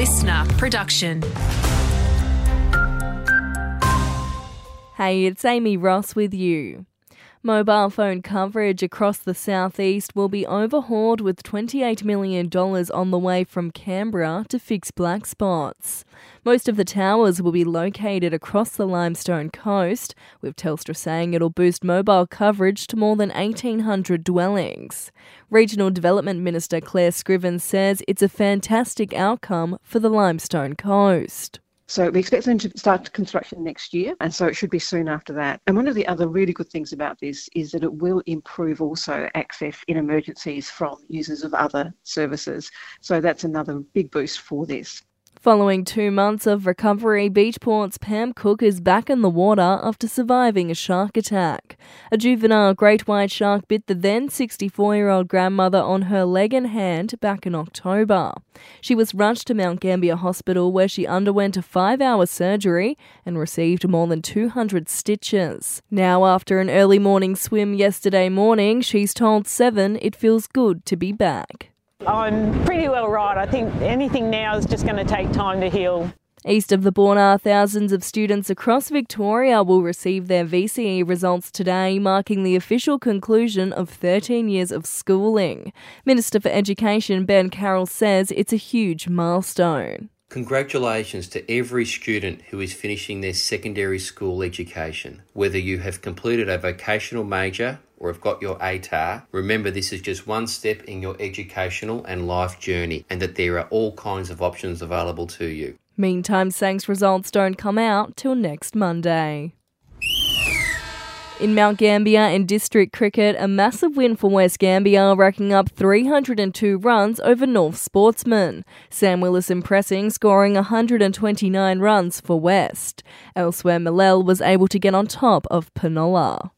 listener production. Hey, it's Amy Ross with you. Mobile phone coverage across the southeast will be overhauled with $28 million on the way from Canberra to fix black spots. Most of the towers will be located across the limestone coast, with Telstra saying it'll boost mobile coverage to more than 1,800 dwellings. Regional Development Minister Claire Scriven says it's a fantastic outcome for the limestone coast. So we expect them to start construction next year, and so it should be soon after that. And one of the other really good things about this is that it will improve also access in emergencies from users of other services. So that's another big boost for this. Following two months of recovery, Beachport's Pam Cook is back in the water after surviving a shark attack. A juvenile great white shark bit the then 64 year old grandmother on her leg and hand back in October. She was rushed to Mount Gambier Hospital where she underwent a five hour surgery and received more than 200 stitches. Now, after an early morning swim yesterday morning, she's told Seven it feels good to be back. I'm pretty well right. I think anything now is just going to take time to heal. East of the border, thousands of students across Victoria will receive their VCE results today, marking the official conclusion of 13 years of schooling. Minister for Education Ben Carroll says it's a huge milestone. Congratulations to every student who is finishing their secondary school education. Whether you have completed a vocational major or have got your ATAR, remember this is just one step in your educational and life journey and that there are all kinds of options available to you. Meantime, SACE results don't come out till next Monday. In Mount Gambier in district cricket, a massive win for West Gambier, racking up 302 runs over North Sportsmen. Sam Willis impressing, scoring 129 runs for West. Elsewhere, Mil Lel was able to get on top of Penola.